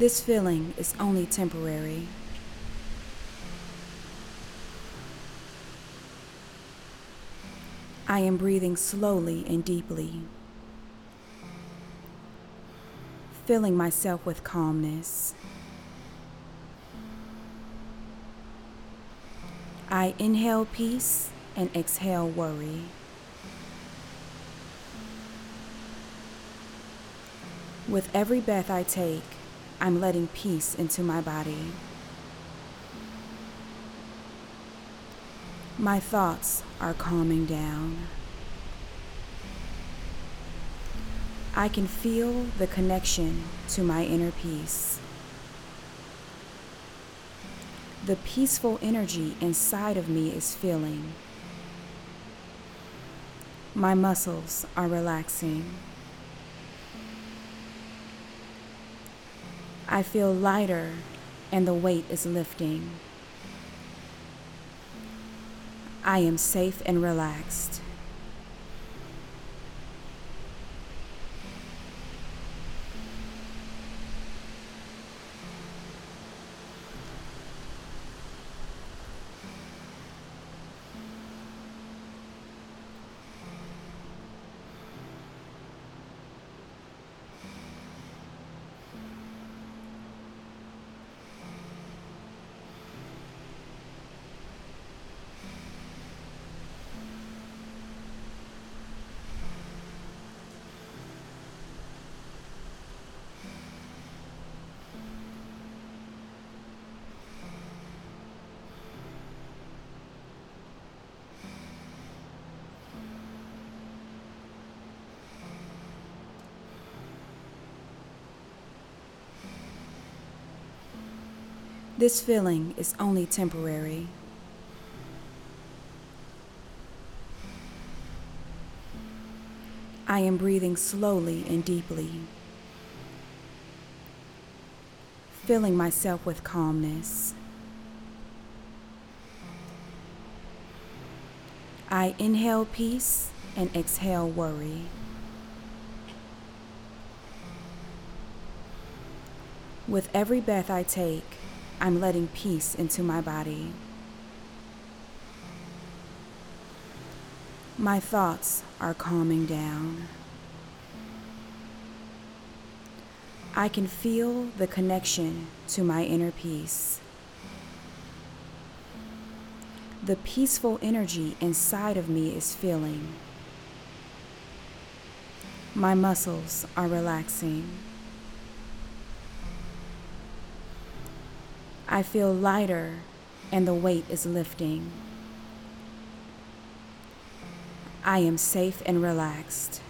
This feeling is only temporary. I am breathing slowly and deeply, filling myself with calmness. I inhale peace and exhale worry. With every breath I take, I'm letting peace into my body. My thoughts are calming down. I can feel the connection to my inner peace. The peaceful energy inside of me is feeling. My muscles are relaxing. I feel lighter and the weight is lifting. I am safe and relaxed. This feeling is only temporary. I am breathing slowly and deeply, filling myself with calmness. I inhale peace and exhale worry. With every breath I take, I'm letting peace into my body. My thoughts are calming down. I can feel the connection to my inner peace. The peaceful energy inside of me is feeling. My muscles are relaxing. I feel lighter and the weight is lifting. I am safe and relaxed.